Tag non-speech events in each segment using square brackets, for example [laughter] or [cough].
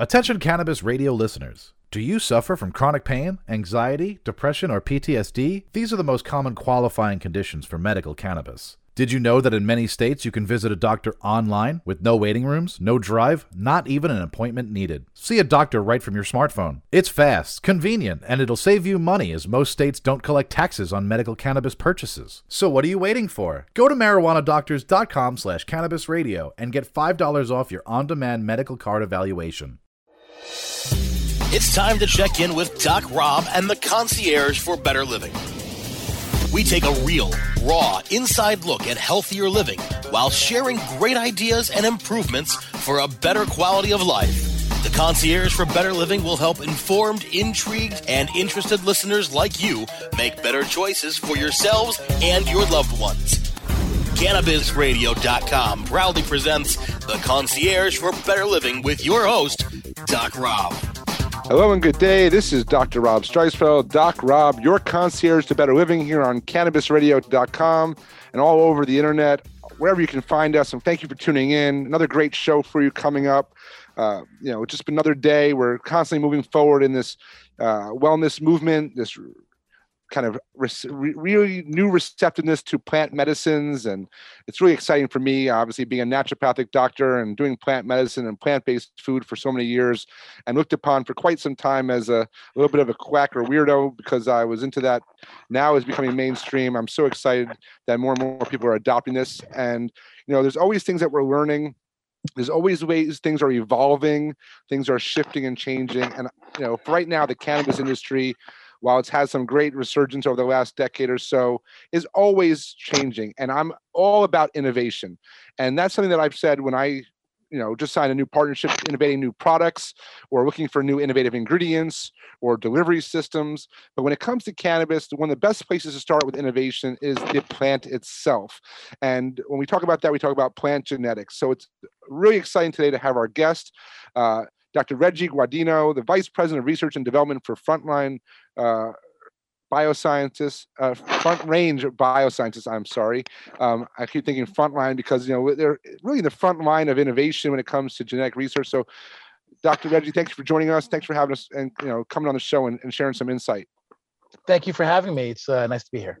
Attention cannabis radio listeners. Do you suffer from chronic pain, anxiety, depression, or PTSD? These are the most common qualifying conditions for medical cannabis. Did you know that in many states you can visit a doctor online with no waiting rooms, no drive, not even an appointment needed? See a doctor right from your smartphone. It's fast, convenient, and it'll save you money as most states don't collect taxes on medical cannabis purchases. So what are you waiting for? Go to marijuanadoctors.com slash cannabis radio and get $5 off your on-demand medical card evaluation. It's time to check in with Doc Rob and the concierge for better living. We take a real, raw, inside look at healthier living while sharing great ideas and improvements for a better quality of life. The concierge for better living will help informed, intrigued, and interested listeners like you make better choices for yourselves and your loved ones. CannabisRadio.com proudly presents The Concierge for Better Living with your host, Doc Rob. Hello and good day. This is Dr. Rob Streisfeld, Doc Rob, your concierge to better living here on cannabisradio.com and all over the internet, wherever you can find us. And thank you for tuning in. Another great show for you coming up. Uh, you know, just another day. We're constantly moving forward in this uh, wellness movement, this kind of re- really new receptiveness to plant medicines and it's really exciting for me obviously being a naturopathic doctor and doing plant medicine and plant-based food for so many years and looked upon for quite some time as a, a little bit of a quack or weirdo because i was into that. Now is becoming mainstream. I'm so excited that more and more people are adopting this and you know there's always things that we're learning. There's always ways things are evolving things are shifting and changing and you know right now the cannabis industry while it's had some great resurgence over the last decade or so, is always changing. And I'm all about innovation. And that's something that I've said when I you know just signed a new partnership innovating new products or looking for new innovative ingredients or delivery systems but when it comes to cannabis one of the best places to start with innovation is the plant itself and when we talk about that we talk about plant genetics so it's really exciting today to have our guest uh, Dr. Reggie Gaudino, the Vice President of Research and Development for Frontline uh, Bioscientists, uh, Front Range Bioscientists. I'm sorry, um, I keep thinking frontline because you know they're really the front line of innovation when it comes to genetic research. So, Dr. Reggie, thanks for joining us. Thanks for having us and you know coming on the show and, and sharing some insight. Thank you for having me. It's uh, nice to be here.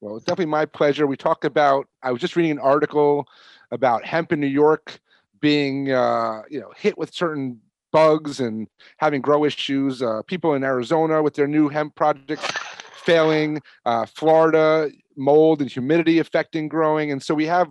Well, it's definitely my pleasure. We talked about. I was just reading an article about hemp in New York being uh, you know hit with certain bugs and having grow issues. Uh, people in Arizona with their new hemp projects failing. Uh, Florida mold and humidity affecting growing, and so we have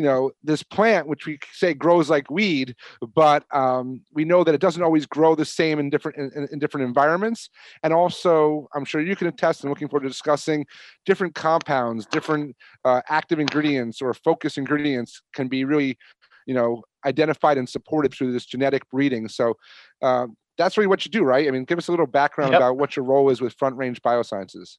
you know this plant which we say grows like weed but um, we know that it doesn't always grow the same in different in, in, different environments and also i'm sure you can attest and looking forward to discussing different compounds different uh, active ingredients or focus ingredients can be really you know identified and supported through this genetic breeding. So uh, that's really what you do, right? I mean, give us a little background yep. about what your role is with Front Range Biosciences.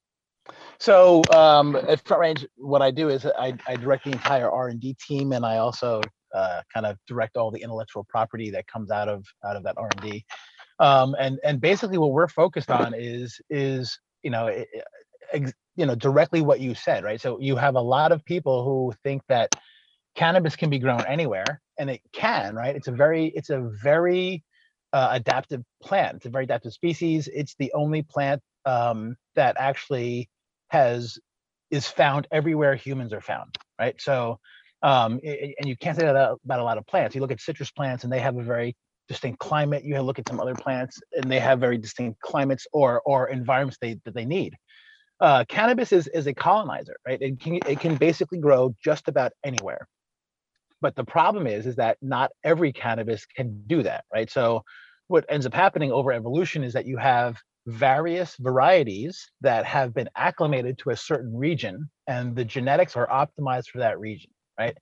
So um, at Front Range, what I do is I, I direct the entire R and D team, and I also uh, kind of direct all the intellectual property that comes out of out of that R and D. Um, and and basically, what we're focused on is is you know ex, you know directly what you said, right? So you have a lot of people who think that cannabis can be grown anywhere and it can right? It's a very it's a very uh, adaptive plant. It's a very adaptive species. It's the only plant um, that actually has is found everywhere humans are found right? So um, it, and you can't say that about a lot of plants. You look at citrus plants and they have a very distinct climate. You look at some other plants and they have very distinct climates or or environments they, that they need. Uh, cannabis is, is a colonizer right? It can, it can basically grow just about anywhere but the problem is, is that not every cannabis can do that, right? So what ends up happening over evolution is that you have various varieties that have been acclimated to a certain region and the genetics are optimized for that region, right?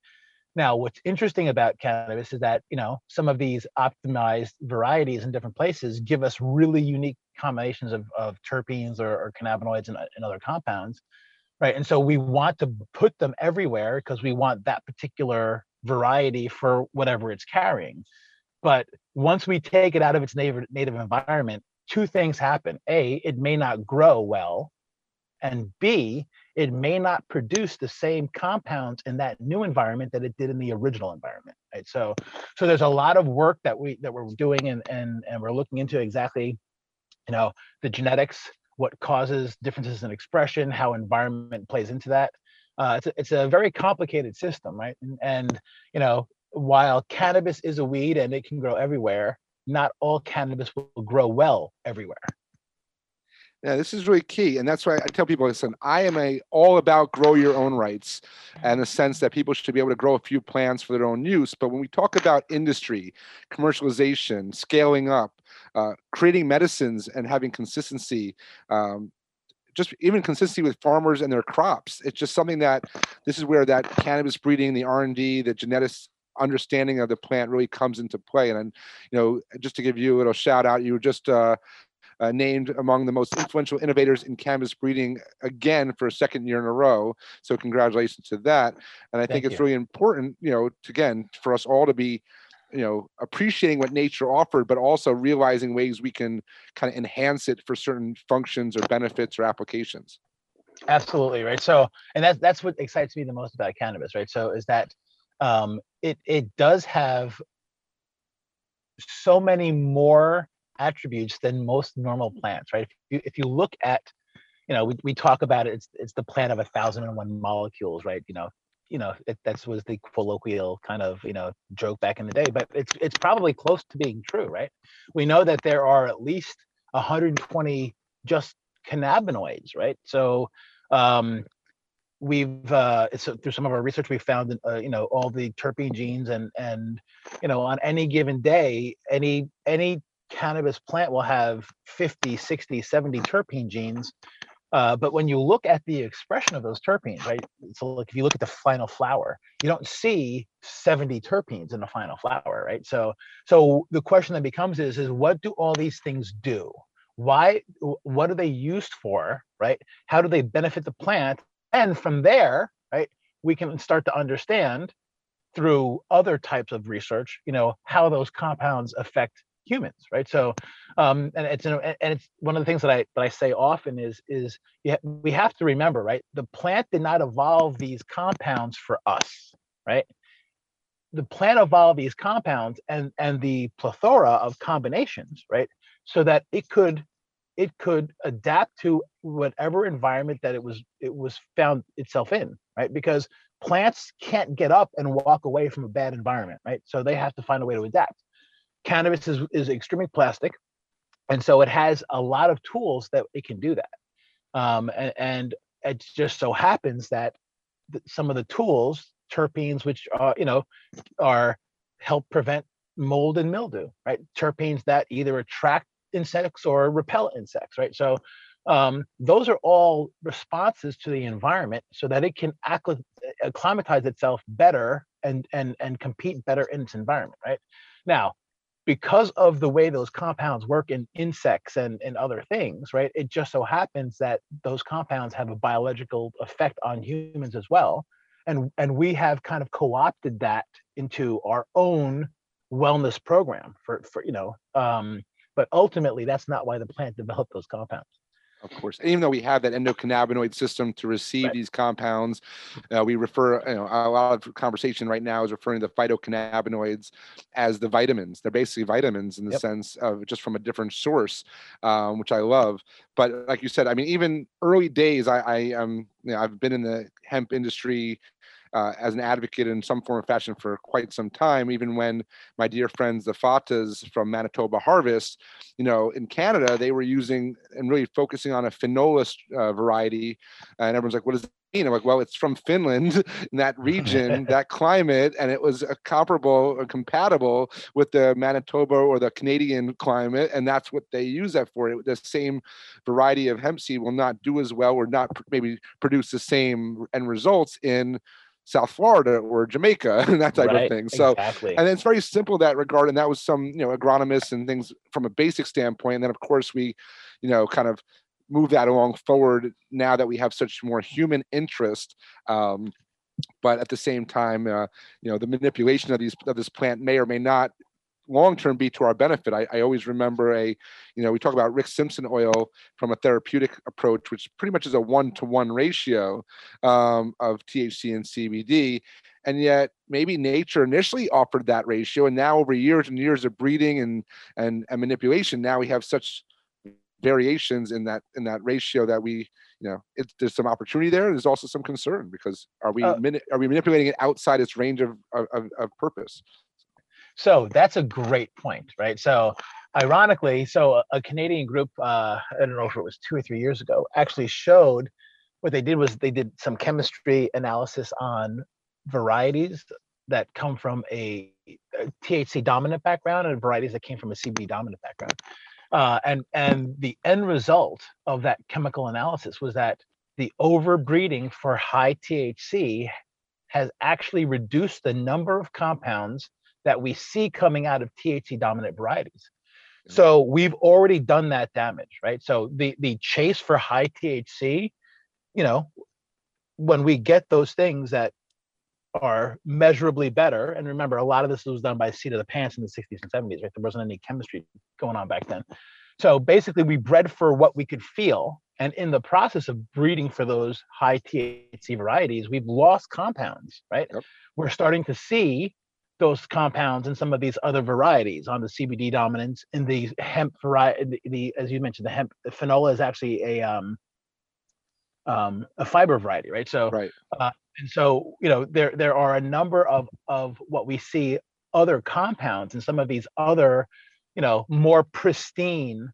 Now, what's interesting about cannabis is that, you know, some of these optimized varieties in different places give us really unique combinations of, of terpenes or, or cannabinoids and, and other compounds, right? And so we want to put them everywhere because we want that particular variety for whatever it's carrying. But once we take it out of its native, native environment, two things happen. A, it may not grow well. And B, it may not produce the same compounds in that new environment that it did in the original environment right so so there's a lot of work that we that we're doing and and and we're looking into exactly you know the genetics what causes differences in expression how environment plays into that uh, it's, a, it's a very complicated system right and, and you know while cannabis is a weed and it can grow everywhere not all cannabis will grow well everywhere yeah, this is really key, and that's why I tell people, listen, I am a all about grow your own rights, and the sense that people should be able to grow a few plants for their own use. But when we talk about industry, commercialization, scaling up, uh, creating medicines, and having consistency, um, just even consistency with farmers and their crops, it's just something that this is where that cannabis breeding, the R and D, the genetics understanding of the plant really comes into play. And, you know, just to give you a little shout out, you were just uh, uh, named among the most influential innovators in cannabis breeding again for a second year in a row. So congratulations to that. And I Thank think it's you. really important, you know, to, again, for us all to be you know appreciating what nature offered but also realizing ways we can kind of enhance it for certain functions or benefits or applications absolutely right so and that's that's what excites me the most about cannabis right so is that um it it does have so many more attributes than most normal plants, right? If you, if you look at, you know, we, we talk about it, it's, it's the plant of a thousand and one molecules, right? You know, you know, it, that was the colloquial kind of, you know, joke back in the day, but it's, it's probably close to being true, right? We know that there are at least 120 just cannabinoids, right? So, um, we've uh, so through some of our research we found uh, you know all the terpene genes and and you know on any given day any any cannabis plant will have 50, 60, 70 terpene genes. Uh, but when you look at the expression of those terpenes, right? So like if you look at the final flower, you don't see 70 terpenes in the final flower, right? So so the question that becomes is is what do all these things do? Why what are they used for, right? How do they benefit the plant? And from there, right, we can start to understand through other types of research, you know, how those compounds affect humans right? So um and it's and it's one of the things that i that i say often is is we have to remember right? The plant did not evolve these compounds for us right? The plant evolved these compounds and and the plethora of combinations right? So that it could it could adapt to whatever environment that it was it was found itself in right? Because plants can't get up and walk away from a bad environment right? So they have to find a way to adapt cannabis is, is extremely plastic and so it has a lot of tools that it can do that. Um, and, and, it just so happens that some of the tools terpenes which are you know are help prevent mold and mildew right? Terpenes that either attract insects or repel insects right? So um, those are all responses to the environment so that it can acclimatize itself better and and and compete better in its environment right? Now because of the way those compounds work in insects and, and other things, right? It just so happens that those compounds have a biological effect on humans as well. And, and we have kind of co-opted that into our own wellness program for, for you know, um, but ultimately that's not why the plant [laughs] developed those compounds. Of course, and even though we have that endocannabinoid system to receive right. these compounds, uh, we refer, you know, a lot of conversation right now is referring to the phytocannabinoids as the vitamins. They're basically vitamins in the yep. sense of just from a different source, um, which I love. But like you said, I mean, even early days, I, I um, you know, I've been in the hemp industry uh, as an advocate in some form or fashion for quite some time, even when my dear friends, the Fatas from Manitoba Harvest, you know, in Canada, they were using and really focusing on a phenolist uh, variety. And everyone's like, what does mean? I'm like, well, it's from Finland [laughs] in that region, [laughs] that climate, and it was comparable or compatible with the Manitoba or the Canadian climate, and that's what they use that for. It, the same variety of hemp seed will not do as well or not maybe produce the same end results in South Florida or Jamaica and [laughs] that type right, of thing. So, exactly. and it's very simple that regard. And that was some, you know, agronomists and things from a basic standpoint. And then, of course, we, you know, kind of move that along forward now that we have such more human interest. Um, but at the same time, uh, you know, the manipulation of these of this plant may or may not long term be to our benefit. I, I, always remember a, you know, we talk about Rick Simpson oil from a therapeutic approach, which pretty much is a one to one ratio um, of THC and CBD. And yet, maybe nature initially offered that ratio, and now over years and years of breeding and and, and manipulation, now we have such variations in that in that ratio that we you know it, there's some opportunity there there's also some concern because are we uh, mani- are we manipulating it outside its range of, of, of purpose so that's a great point right so ironically so a, canadian group uh, i don't know if it was two or three years ago actually showed what they did was they did some chemistry analysis on varieties that come from a, a THC dominant background and varieties that came from a CBD dominant background. Uh, and and the end result of that chemical analysis was that the overbreeding for high THC has actually reduced the number of compounds that we see coming out of THC dominant varieties. So we've already done that damage, right? So the the chase for high THC, you know, when we get those things that are measurably better. And remember, a lot of this was done by seat of the pants in the 60s and 70s, right? There wasn't any chemistry going on back then. So basically, we bred for what we could feel. And in the process of breeding for those high THC varieties, we've lost compounds, right? Yep. We're starting to see those compounds and some of these other varieties on the CBD dominance in the hemp variety. The, the, as you mentioned, the hemp the finola is actually a um, um, a fiber variety, right? So, right. Uh, and so you know there there are a number of of what we see other compounds and some of these other you know more pristine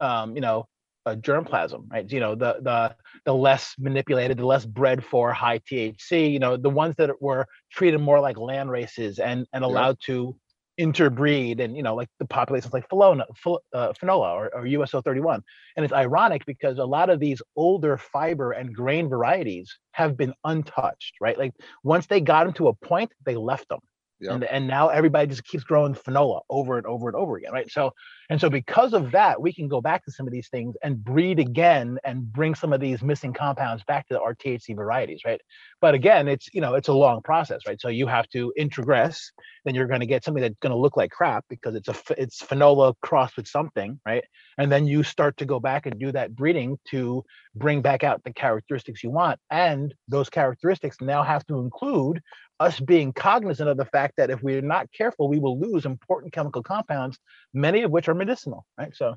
um, you know uh, germplasm right? You know the the the less manipulated the less bred for high thc you know the ones that were treated more like land races and and allowed yeah. to interbreed and you know like the populations like Finola, uh, Finola or, or USO 31 and it's ironic because a lot of these older fiber and grain varieties have been untouched right? Like once they got them to a point they left them Yep. And, and now everybody just keeps growing finola over and over and over again, right? So and so because of that, we can go back to some of these things and breed again and bring some of these missing compounds back to our THC varieties, right? But again, it's you know it's a long process, right? So you have to introgress, then you're going to get something that's going to look like crap because it's a it's finola crossed with something, right? And then you start to go back and do that breeding to bring back out the characteristics you want, and those characteristics now have to include us being cognizant of the fact that if we're not careful, we will lose important chemical compounds, many of which are medicinal, right? So,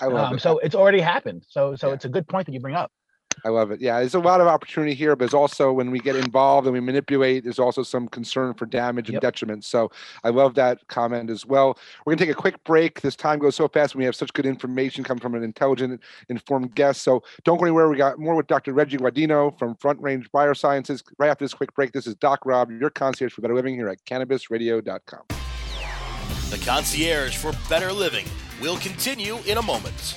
I um, so it's already happened. So, so yeah. it's a good point that you bring up. I love it. Yeah, there's a lot of opportunity here, but there's also when we get involved and we manipulate, there's also some concern for damage and yep. detriment. So I love that comment as well. We're gonna take a quick break. This time goes so fast when we have such good information coming from an intelligent, informed guest. So don't go anywhere. We got more with Dr. Reggie Gaudino from Front Range Biosciences. Right after this quick break, this is Doc Rob, your concierge for better living here at cannabisradio.com. The concierge for better living will continue in a moment.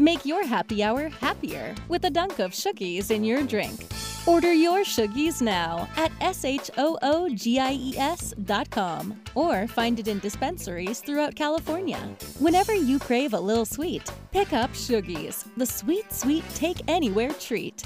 Make your happy hour happier with a dunk of Shoogies in your drink. Order your Shoogies now at S-H-O-O-G-I-E-S.com or find it in dispensaries throughout California. Whenever you crave a little sweet, pick up Shoogies, the sweet, sweet take anywhere treat.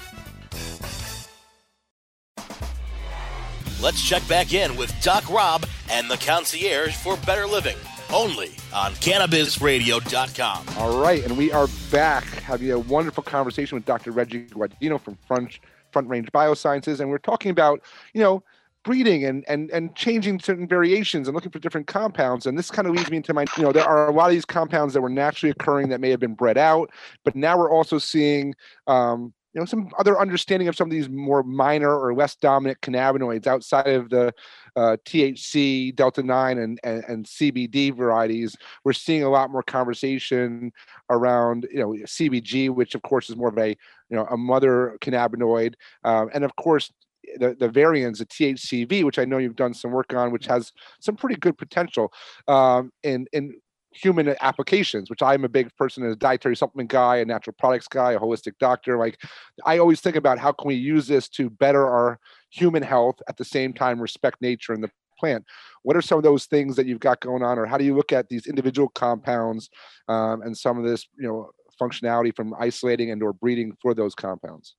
Let's check back in with Doc Rob and the concierge for better living only on cannabisradio.com. All right, and we are back having a wonderful conversation with Dr. Reggie Gaudino from Front, Front Range Biosciences, and we're talking about, you know, breeding and and and changing certain variations and looking for different compounds and this kind of leads me into my you know there are a lot of these compounds that were naturally occurring that may have been bred out but now we're also seeing um, you know some other understanding of some of these more minor or less dominant cannabinoids outside of the uh, THC, Delta 9, and, and, and CBD varieties. We're seeing a lot more conversation around, you know, CBG, which of course is more of a, you know, a mother cannabinoid. Um, and of course, the, the variants, the THCV, which I know you've done some work on, which has some pretty good potential. Um, in and human applications, which I'm a big person, a dietary supplement guy, a natural products guy, a holistic doctor. Like I always think about how can we use this to better our human health at the same time respect nature and the plant. What are some of those things that you've got going on, or how do you look at these individual compounds um, and some of this, you know, functionality from isolating and or breeding for those compounds?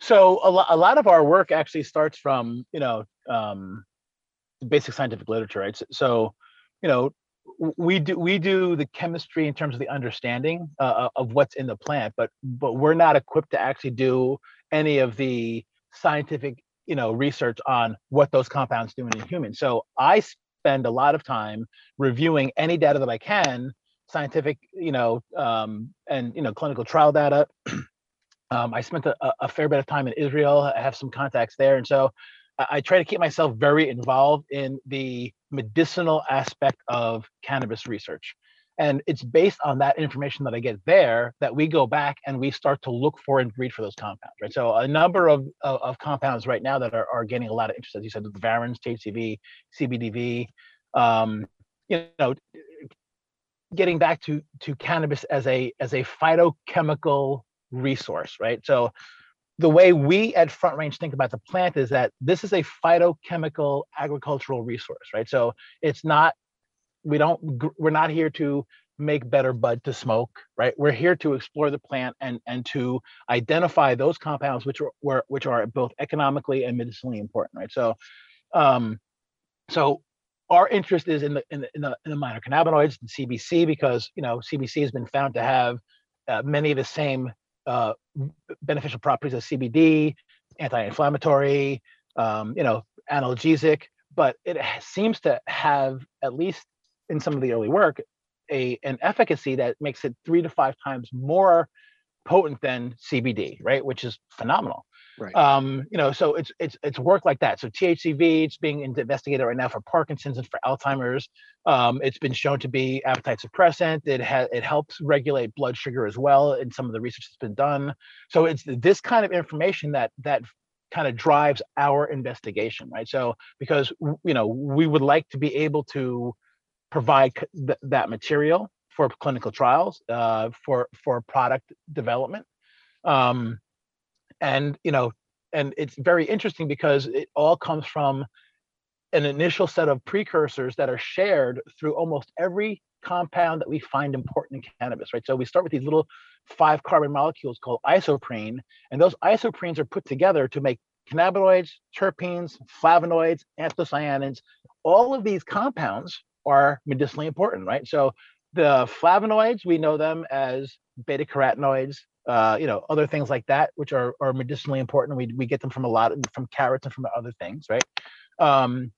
So a, lo- a lot of our work actually starts from you know um, basic scientific literature, right? So, so you know we do we do the chemistry in terms of the understanding uh, uh, of what's in the plant but but we're not equipped to actually do any of the scientific you know research on what those compounds do in humans so i spend a lot of time reviewing any data that i can scientific you know um, and you know clinical trial data. [clears throat] Um, i spent a, a fair bit of time in israel. I have some contacts there. And so I try to keep myself very involved in the medicinal aspect of cannabis research. And it's based on that information that I get there that we go back and we start to look for and breed for those compounds, right? So a number of, of, of compounds right now that are, are gaining a lot of interest, as you said, the varins, THCV, CBDV, um, you know, getting back to to cannabis as a as a phytochemical resource, right? So the way we at Front Range think about the plant is that this is a phytochemical agricultural resource, right? So it's not, we don't, we're not here to make better bud to smoke, right? We're here to explore the plant and and to identify those compounds which are which are both economically and medicinally important, right? So, um, so our interest is in the in the in the, in the minor cannabinoids, the CBC, because you know CBC has been found to have uh, many of the same uh, beneficial properties of CBD, anti-inflammatory, um, you know, analgesic, but it seems to have at least in some of the early work a an efficacy that makes it three to five times more potent than CBD, right? Which is phenomenal. Right. Um, you know, so it's it's it's work like that. So THCV, it's being investigated right now for Parkinson's and for Alzheimer's. Um, it's been shown to be appetite suppressant. It has it helps regulate blood sugar as well in some of the research that's been done. So it's this kind of information that that kind of drives our investigation, right? So because you know we would like to be able to provide th- that material for clinical trials, uh, for for product development. Um, and you know and it's very interesting because it all comes from an initial set of precursors that are shared through almost every compound that we find important in cannabis, right? So we start with these little five carbon molecules called isoprene, and those isoprenes are put together to make cannabinoids, terpenes, flavonoids, anthocyanins. All of these compounds are medicinally important, right? So the flavonoids, we know them as beta carotenoids, uh, you know, other things like that, which are are medicinally important. We we get them from a lot of from carrots and from other things, right? Um,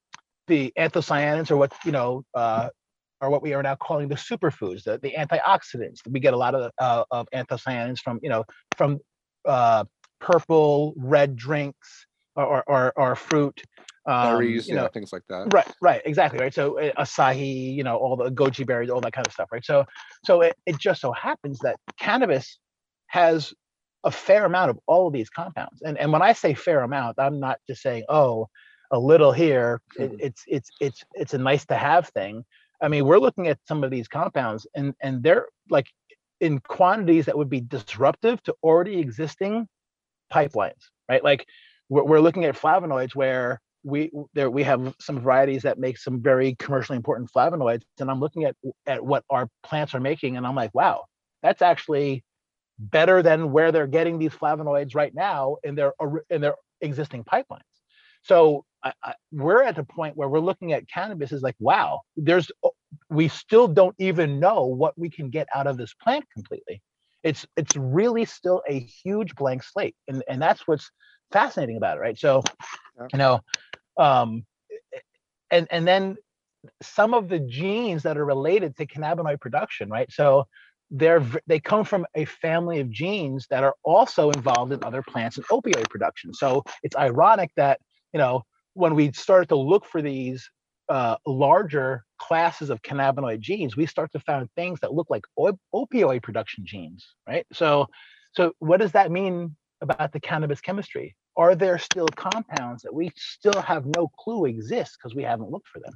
the anthocyanins are what you know uh, are what we are now calling the superfoods, the, the antioxidants. We get a lot of uh, of anthocyanins from you know from uh, purple, red drinks or or, or fruit. Um, berries, you know, yeah, things like that. Right, right, exactly, right. So uh, acai, you know, all the goji berries, all that kind of stuff, right? So, so it, it just so happens that cannabis has a fair amount of all of these compounds. And and when I say fair amount, I'm not just saying, oh, a little here. It, mm-hmm. it's it's it's it's a nice to have thing. I mean, we're looking at some of these compounds, and and they're like in quantities that would be disruptive to already existing pipelines, right? Like we're, we're looking at flavonoids where we there we have some varieties that make some very commercially important flavonoids, and I'm looking at at what our plants are making, and I'm like, wow, that's actually better than where they're getting these flavonoids right now in their in their existing pipelines. So I, I, we're at the point where we're looking at cannabis is like, wow, there's we still don't even know what we can get out of this plant completely. It's it's really still a huge blank slate, and and that's what's fascinating about it, right? So, you know, um, and and then some of the genes that are related to cannabinoid production, right? So they're they come from a family of genes that are also involved in other plants and opioid production. So it's ironic that you know when we started to look for these uh, larger classes of cannabinoid genes, we start to find things that look like op- opioid production genes, right? So, so what does that mean about the cannabis chemistry? Are there still compounds that we still have no clue exist because we haven't looked for them?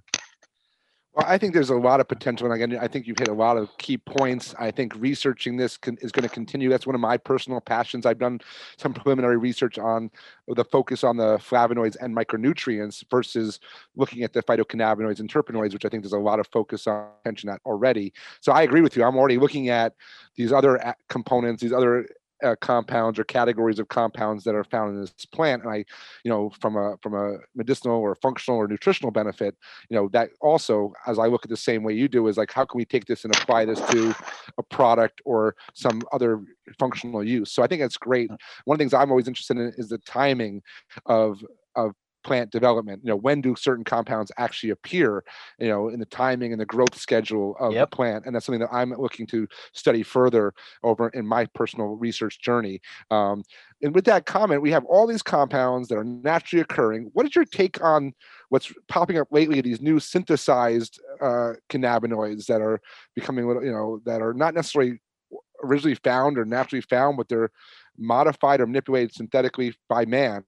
Well, I think there's a lot of potential, and again, I think you've hit a lot of key points. I think researching this can, is going to continue. That's one of my personal passions. I've done some preliminary research on the focus on the flavonoids and micronutrients versus looking at the phytocannabinoids and terpenoids, which I think there's a lot of focus on attention at already. So I agree with you. I'm already looking at these other components, these other uh, compounds or categories of compounds that are found in this plant. And i you know from a from a medicinal or functional or nutritional benefit you know that also as i look at the same way you do is like how can we take this and apply this to a product or some other functional use? So i think that's great. One of the things i'm always interested in is the timing of of plant development you know when do certain compounds actually appear you know in the timing and the growth schedule of yep. the plant and that's something that i'm looking to study further over in my personal research journey. Um, and with that comment we have all these compounds that are naturally occurring. What is your take on what's popping up lately these new synthesized uh, cannabinoids that are becoming you know that are not necessarily originally found or naturally found but they're modified or manipulated synthetically by man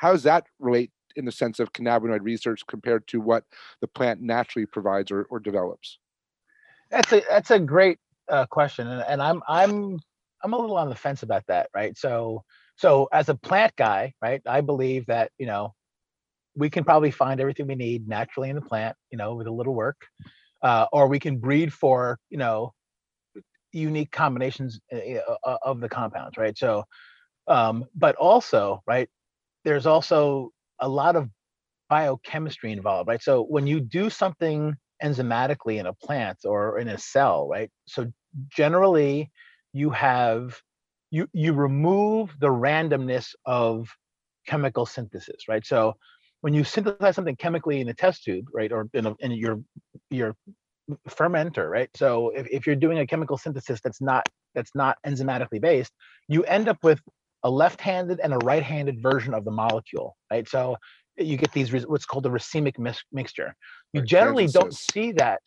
how does that relate in the sense of cannabinoid research compared to what the plant naturally provides or, or develops? That's a that's a great uh, question, and, and I'm I'm I'm a little on the fence about that, right? So so as a plant guy, right, I believe that you know we can probably find everything we need naturally in the plant, you know, with a little work, uh, or we can breed for you know unique combinations uh, of the compounds, right? So, um, but also, right, there's also a lot of biochemistry involved, right? So when you do something enzymatically in a plant or in a cell, right? So generally you have you you remove the randomness of chemical synthesis, right? So when you synthesize something chemically in a test tube, right, or in, a, in your your fermenter, right? So if, if you're doing a chemical synthesis that's not that's not enzymatically based, you end up with a left-handed and a right-handed version of the molecule, right? So you get these what's called a racemic mixture. You generally don't see that.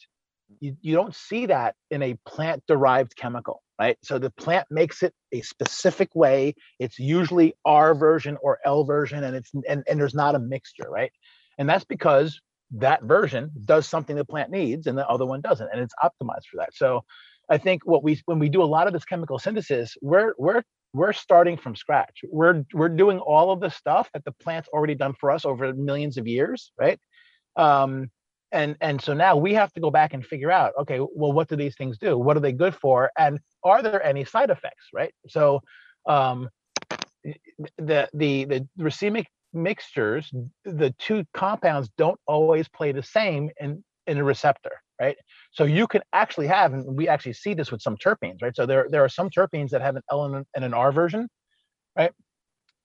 You, you don't see that in a plant-derived chemical, right? So the plant makes it a specific way. It's usually R version or L version, and it's and, and there's not a mixture, right? And that's because that version does something the plant needs and the other one doesn't, and it's optimized for that. So I think what we when we do a lot of this chemical synthesis, we're we're we're starting from scratch. We're we're doing all of the stuff that the plant's already done for us over millions of years, right? Um, and and so now we have to go back and figure out, okay, well, what do these things do? What are they good for? And are there any side effects, right? So um, the the the racemic mixtures, the two compounds don't always play the same in in a receptor, right? So you can actually have, and we actually see this with some terpenes, right? So there, there are some terpenes that have an L and an R version, right?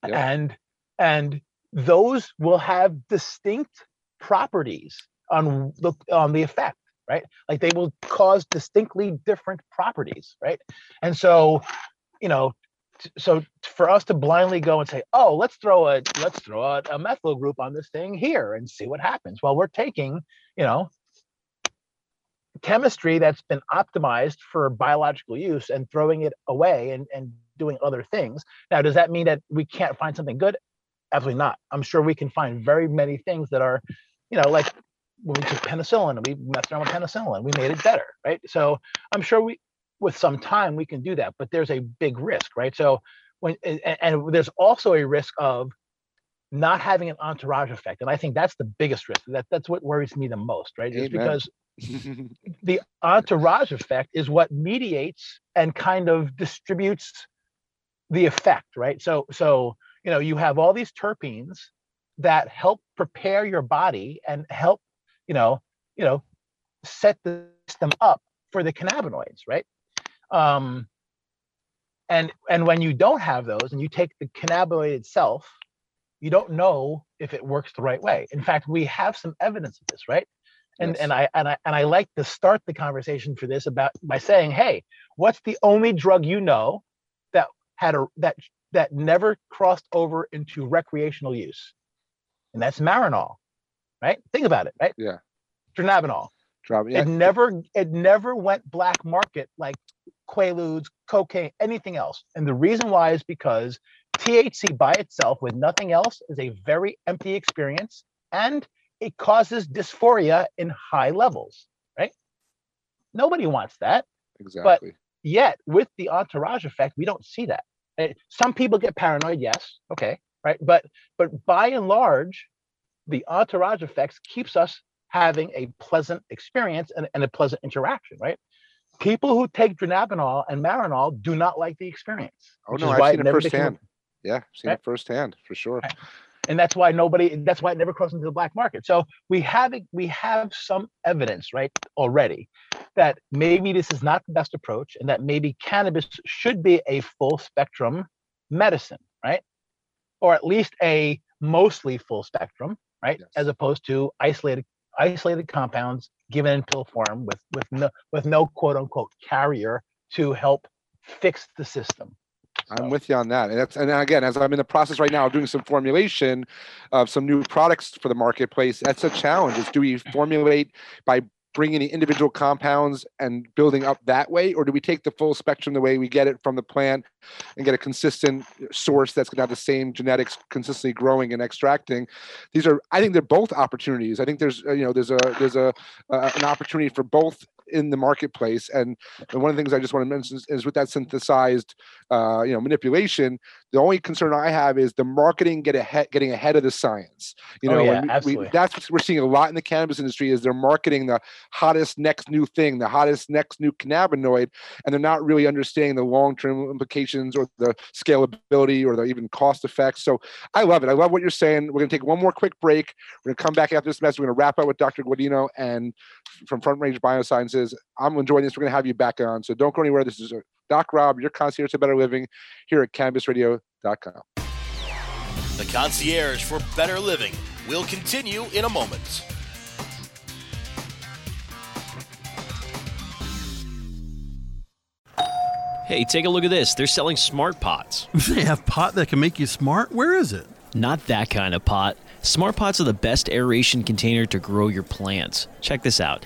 Yep. And and those will have distinct properties on the on the effect, right? Like they will cause distinctly different properties, right? And so, you know, so for us to blindly go and say, oh, let's throw a let's throw a, a methyl group on this thing here and see what happens. Well, we're taking, you know, chemistry that's been optimized for biological use and throwing it away and, and doing other things. Now, does that mean that we can't find something good? Absolutely not. I'm sure we can find very many things that are, you know, like when we took penicillin and we messed around with penicillin, we made it better, right? So I'm sure we, with some time, we can do that, but there's a big risk, right? So when and, and there's also a risk of not having an entourage effect, and I think that's the biggest risk. That that's what worries me the most, right? Is because the entourage effect is what mediates and kind of distributes the effect, right? So, so you know, you have all these terpenes that help prepare your body and help, you know, you know, set the system up for the cannabinoids, right? Um, and and when you don't have those, and you take the cannabinoid itself, you don't know if it works the right way. In fact, we have some evidence of this, right? And yes. and I and I and I like to start the conversation for this about by saying, hey, what's the only drug you know that had a that that never crossed over into recreational use, and that's Marinol, right? Think about it, right? Yeah, Dronabinol. Yeah. It never it never went black market like Quaaludes, cocaine, anything else. And the reason why is because THC by itself, with nothing else, is a very empty experience, and it causes dysphoria in high levels, right? Nobody wants that. Exactly. But Yet with the entourage effect, we don't see that. Eh, Some people get paranoid, yes, okay, right? But but by and large, the entourage effects keeps us having a pleasant experience and, and a pleasant interaction, right? People who take dronabinol and marinol do not like the experience. Oh no, I've seen it never became a- firsthand. Yeah, seen Right. it firsthand for sure. Right. And that's why nobody that's why it never crossed into the black market. So we have it we have some evidence right already that maybe this is not the best approach and that maybe cannabis should be a full spectrum medicine right? Or at least a mostly full spectrum right? Yes. as opposed to isolated isolated compounds given in pill form with with no with no quote unquote carrier to help fix the system I'm So- with you on that. And that's and again, as I'm in the process right now of doing some formulation of some new products for the marketplace, that's a challenge. Is do we formulate by bringing the individual compounds and building up that way, or do we take the full spectrum the way we get it from the plant and get a consistent source that's going to have the same genetics consistently growing and extracting? These are, I think, they're both opportunities. I think there's, uh, you know, there's a there's a uh, an opportunity for both in the marketplace. And, and one of the things I just want to mention is, is with that synthesized, uh, you know, manipulation. The only concern I have is the marketing get ahead, getting ahead of the science. You Oh, know, yeah, and we- we, that's what we're seeing a lot in the cannabis industry is they're marketing the hottest next new thing, the hottest next new cannabinoid, and they're not really understanding the long-term implications or the scalability or the even cost effects. So I love it. I love what you're saying. We're going to take one more quick break. We're going to come back after this message. We're going to wrap up with Dr. Gaudino and from Front Range Biosciences. I'm enjoying this. We're going to have you back on. So don't go anywhere. This is uh, Doc Rob, your concierge to better living here at cannabisradio.com. The concierge for better living will continue in a moment. Hey, take a look at this. They're selling smart pots. [laughs] They have pot that can make you smart? Where is it? Not that kind of pot. Smart pots are the best aeration container to grow your plants. Check this out.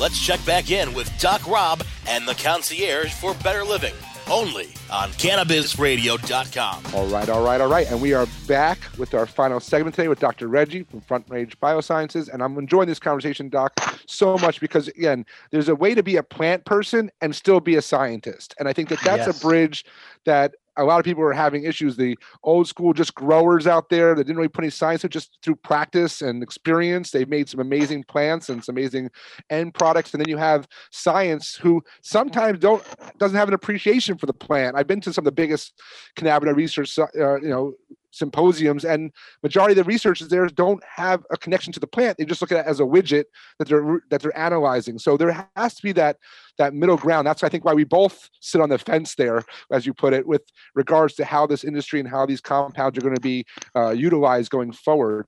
Let's check back in with Doc Rob and the concierge for better living. Only on CannabisRadio.com. All right, all right, all right. And we are back with our final segment today with Dr. Reggie from Front Range Biosciences. And I'm enjoying this conversation, Doc, so much because, again, there's a way to be a plant person and still be a scientist. And I think that that's Yes. a bridge that a lot of people are having issues. The old school, just growers out there that didn't really put any science, in, just through practice and experience, they've made some amazing plants and some amazing end products. And then you have science who sometimes don't doesn't have an appreciation for the plant. I've been to some of the biggest cannabinoid research, uh, you know, symposiums, and majority of the researchers there don't have a connection to the plant. They just look at it as a widget that they're that they're analyzing. So there has to be that that middle ground. That's I think why we both sit on the fence there, as you put it, with regards to how this industry and how these compounds are going to be uh, utilized going forward.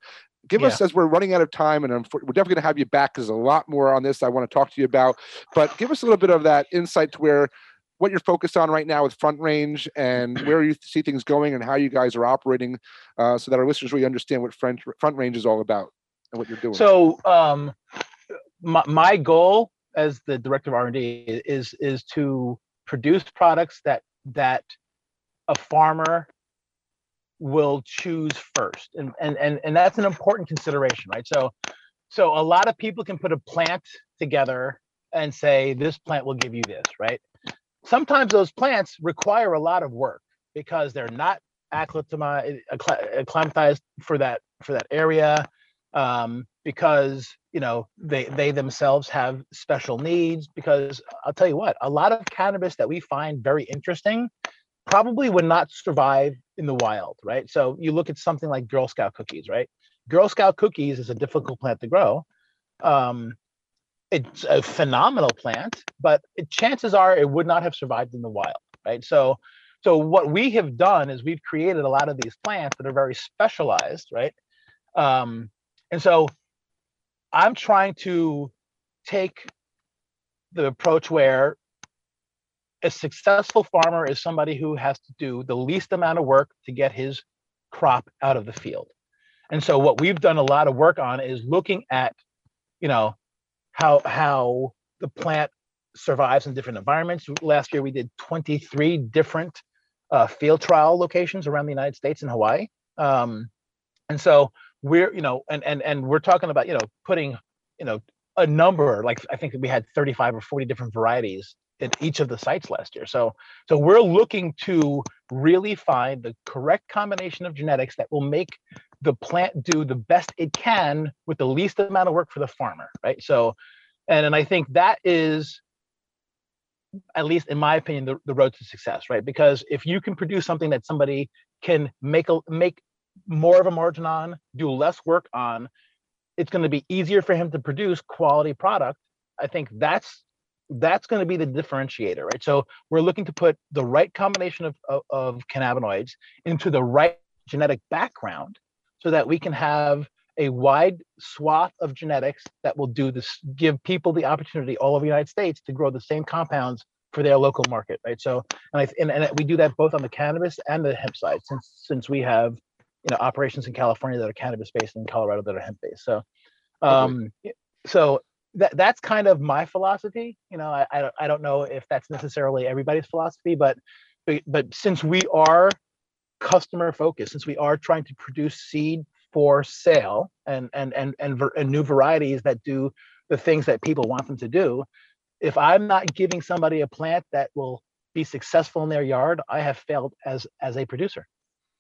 Give us, as we're running out of time, and I'm, we're definitely going to have you back because a lot more on this I want to talk to you about. But give us a little bit of that insight to where what you're focused on right now with Front Range and where you see things going and how you guys are operating, uh, so that our listeners really understand what Front Front Range is all about and what you're doing. So um, my, my goal as the director of R&D is is to produce products that that a farmer will choose first. And and and, and that's an important consideration right? So so a lot of people can put a plant together and say this plant will give you this right sometimes those plants require a lot of work because they're not acclimatized, for that for that area um, because you know they they themselves have special needs because i'll tell you what a lot of cannabis that we find very interesting probably would not survive in the wild right so you look at something like girl scout cookies right Girl Scout cookies is a difficult plant to grow. Um, it's a phenomenal plant, but chances are it would not have survived in the wild, right? So, so what we have done is we've created a lot of these plants that are very specialized, right? Um, and so, I'm trying to take the approach where a successful farmer is somebody who has to do the least amount of work to get his crop out of the field. And so what we've done a lot of work on is looking at, you know, how how the plant survives in different environments. Last year we did 23 different uh, field trial locations around the United States and Hawaii. Um, and so we're, you know, and and and we're talking about, you know, putting, you know, a number like I think we had 35 or 40 different varieties at each of the sites last year. So so we're looking to really find the correct combination of genetics that will make the plant do the best it can with the least amount of work for the farmer, right? So and and I think that is at least in my opinion the, the road to success, right? Because if you can produce something that somebody can make a make more of a margin on, do less work on, it's going to be easier for him to produce quality product. I think that's that's going to be the differentiator, right? So we're looking to put the right combination of, of, of cannabinoids into the right genetic background so that we can have a wide swath of genetics that will do this, give people the opportunity all over the United States to grow the same compounds for their local market, right? So, and I and, and we do that both on the cannabis and the hemp side, since since we have, you know, operations in California that are cannabis based and in Colorado that are hemp based. So, um, okay. so that that's kind of my philosophy. You know, I, I don't know if that's necessarily everybody's philosophy, but but, but since we are customer focused, since we are trying to produce seed for sale and and and and, and new varieties that do the things that people want them to do, if I'm not giving somebody a plant that will be successful in their yard, I have failed as as a producer.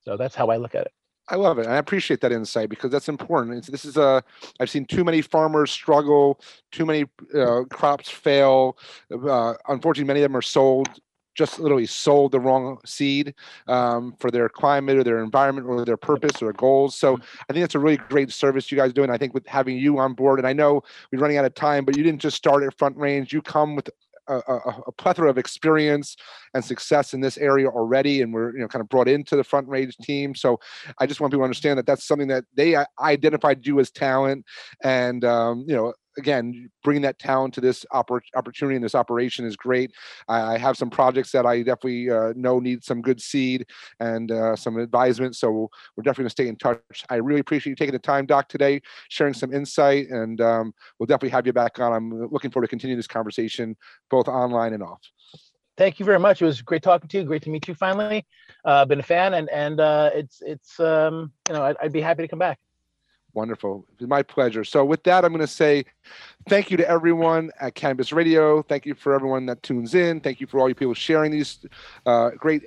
So that's how I look at it. I love it. And I appreciate that insight because that's important. It's, this is a, I've seen too many farmers struggle, too many uh, crops fail. Uh, unfortunately, many of them are sold just literally sold the wrong seed um, for their climate or their environment or their purpose or their goals. So mm-hmm. I think that's a really great service you guys do. And I think with having you on board, and I know we're running out of time, but you didn't just start at Front Range. You come with a, a, plethora of experience and success in this area already, and we're you know kind of brought into the front range team. So I just want people to understand that that's something that they identified you as talent, and um, you know again, bringing that talent to this oppor- opportunity and this operation is great. I, I have some projects that I definitely uh, know need some good seed and uh, some advisement. So we're definitely going to stay in touch. I really appreciate you taking the time, Doc, today, sharing some insight, and um, we'll definitely have you back on. I'm looking forward to continuing this conversation both online and off. Thank you very much. It was great talking to you. Great to meet you finally. Uh, been a fan, and and uh, it's it's um, you know I'd, I'd be happy to come back. Wonderful. My pleasure. So, with that, I'm going to say thank you to everyone at Cannabis Radio. Thank you for everyone that tunes in. Thank you for all you people sharing these uh, great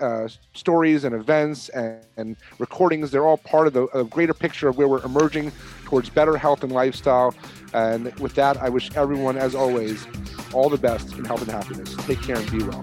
uh, stories and events and, and, recordings. They're all part of the greater picture of where we're emerging towards better health and lifestyle. And with that, I wish everyone, as always, all the best in health and happiness. Take care and be well.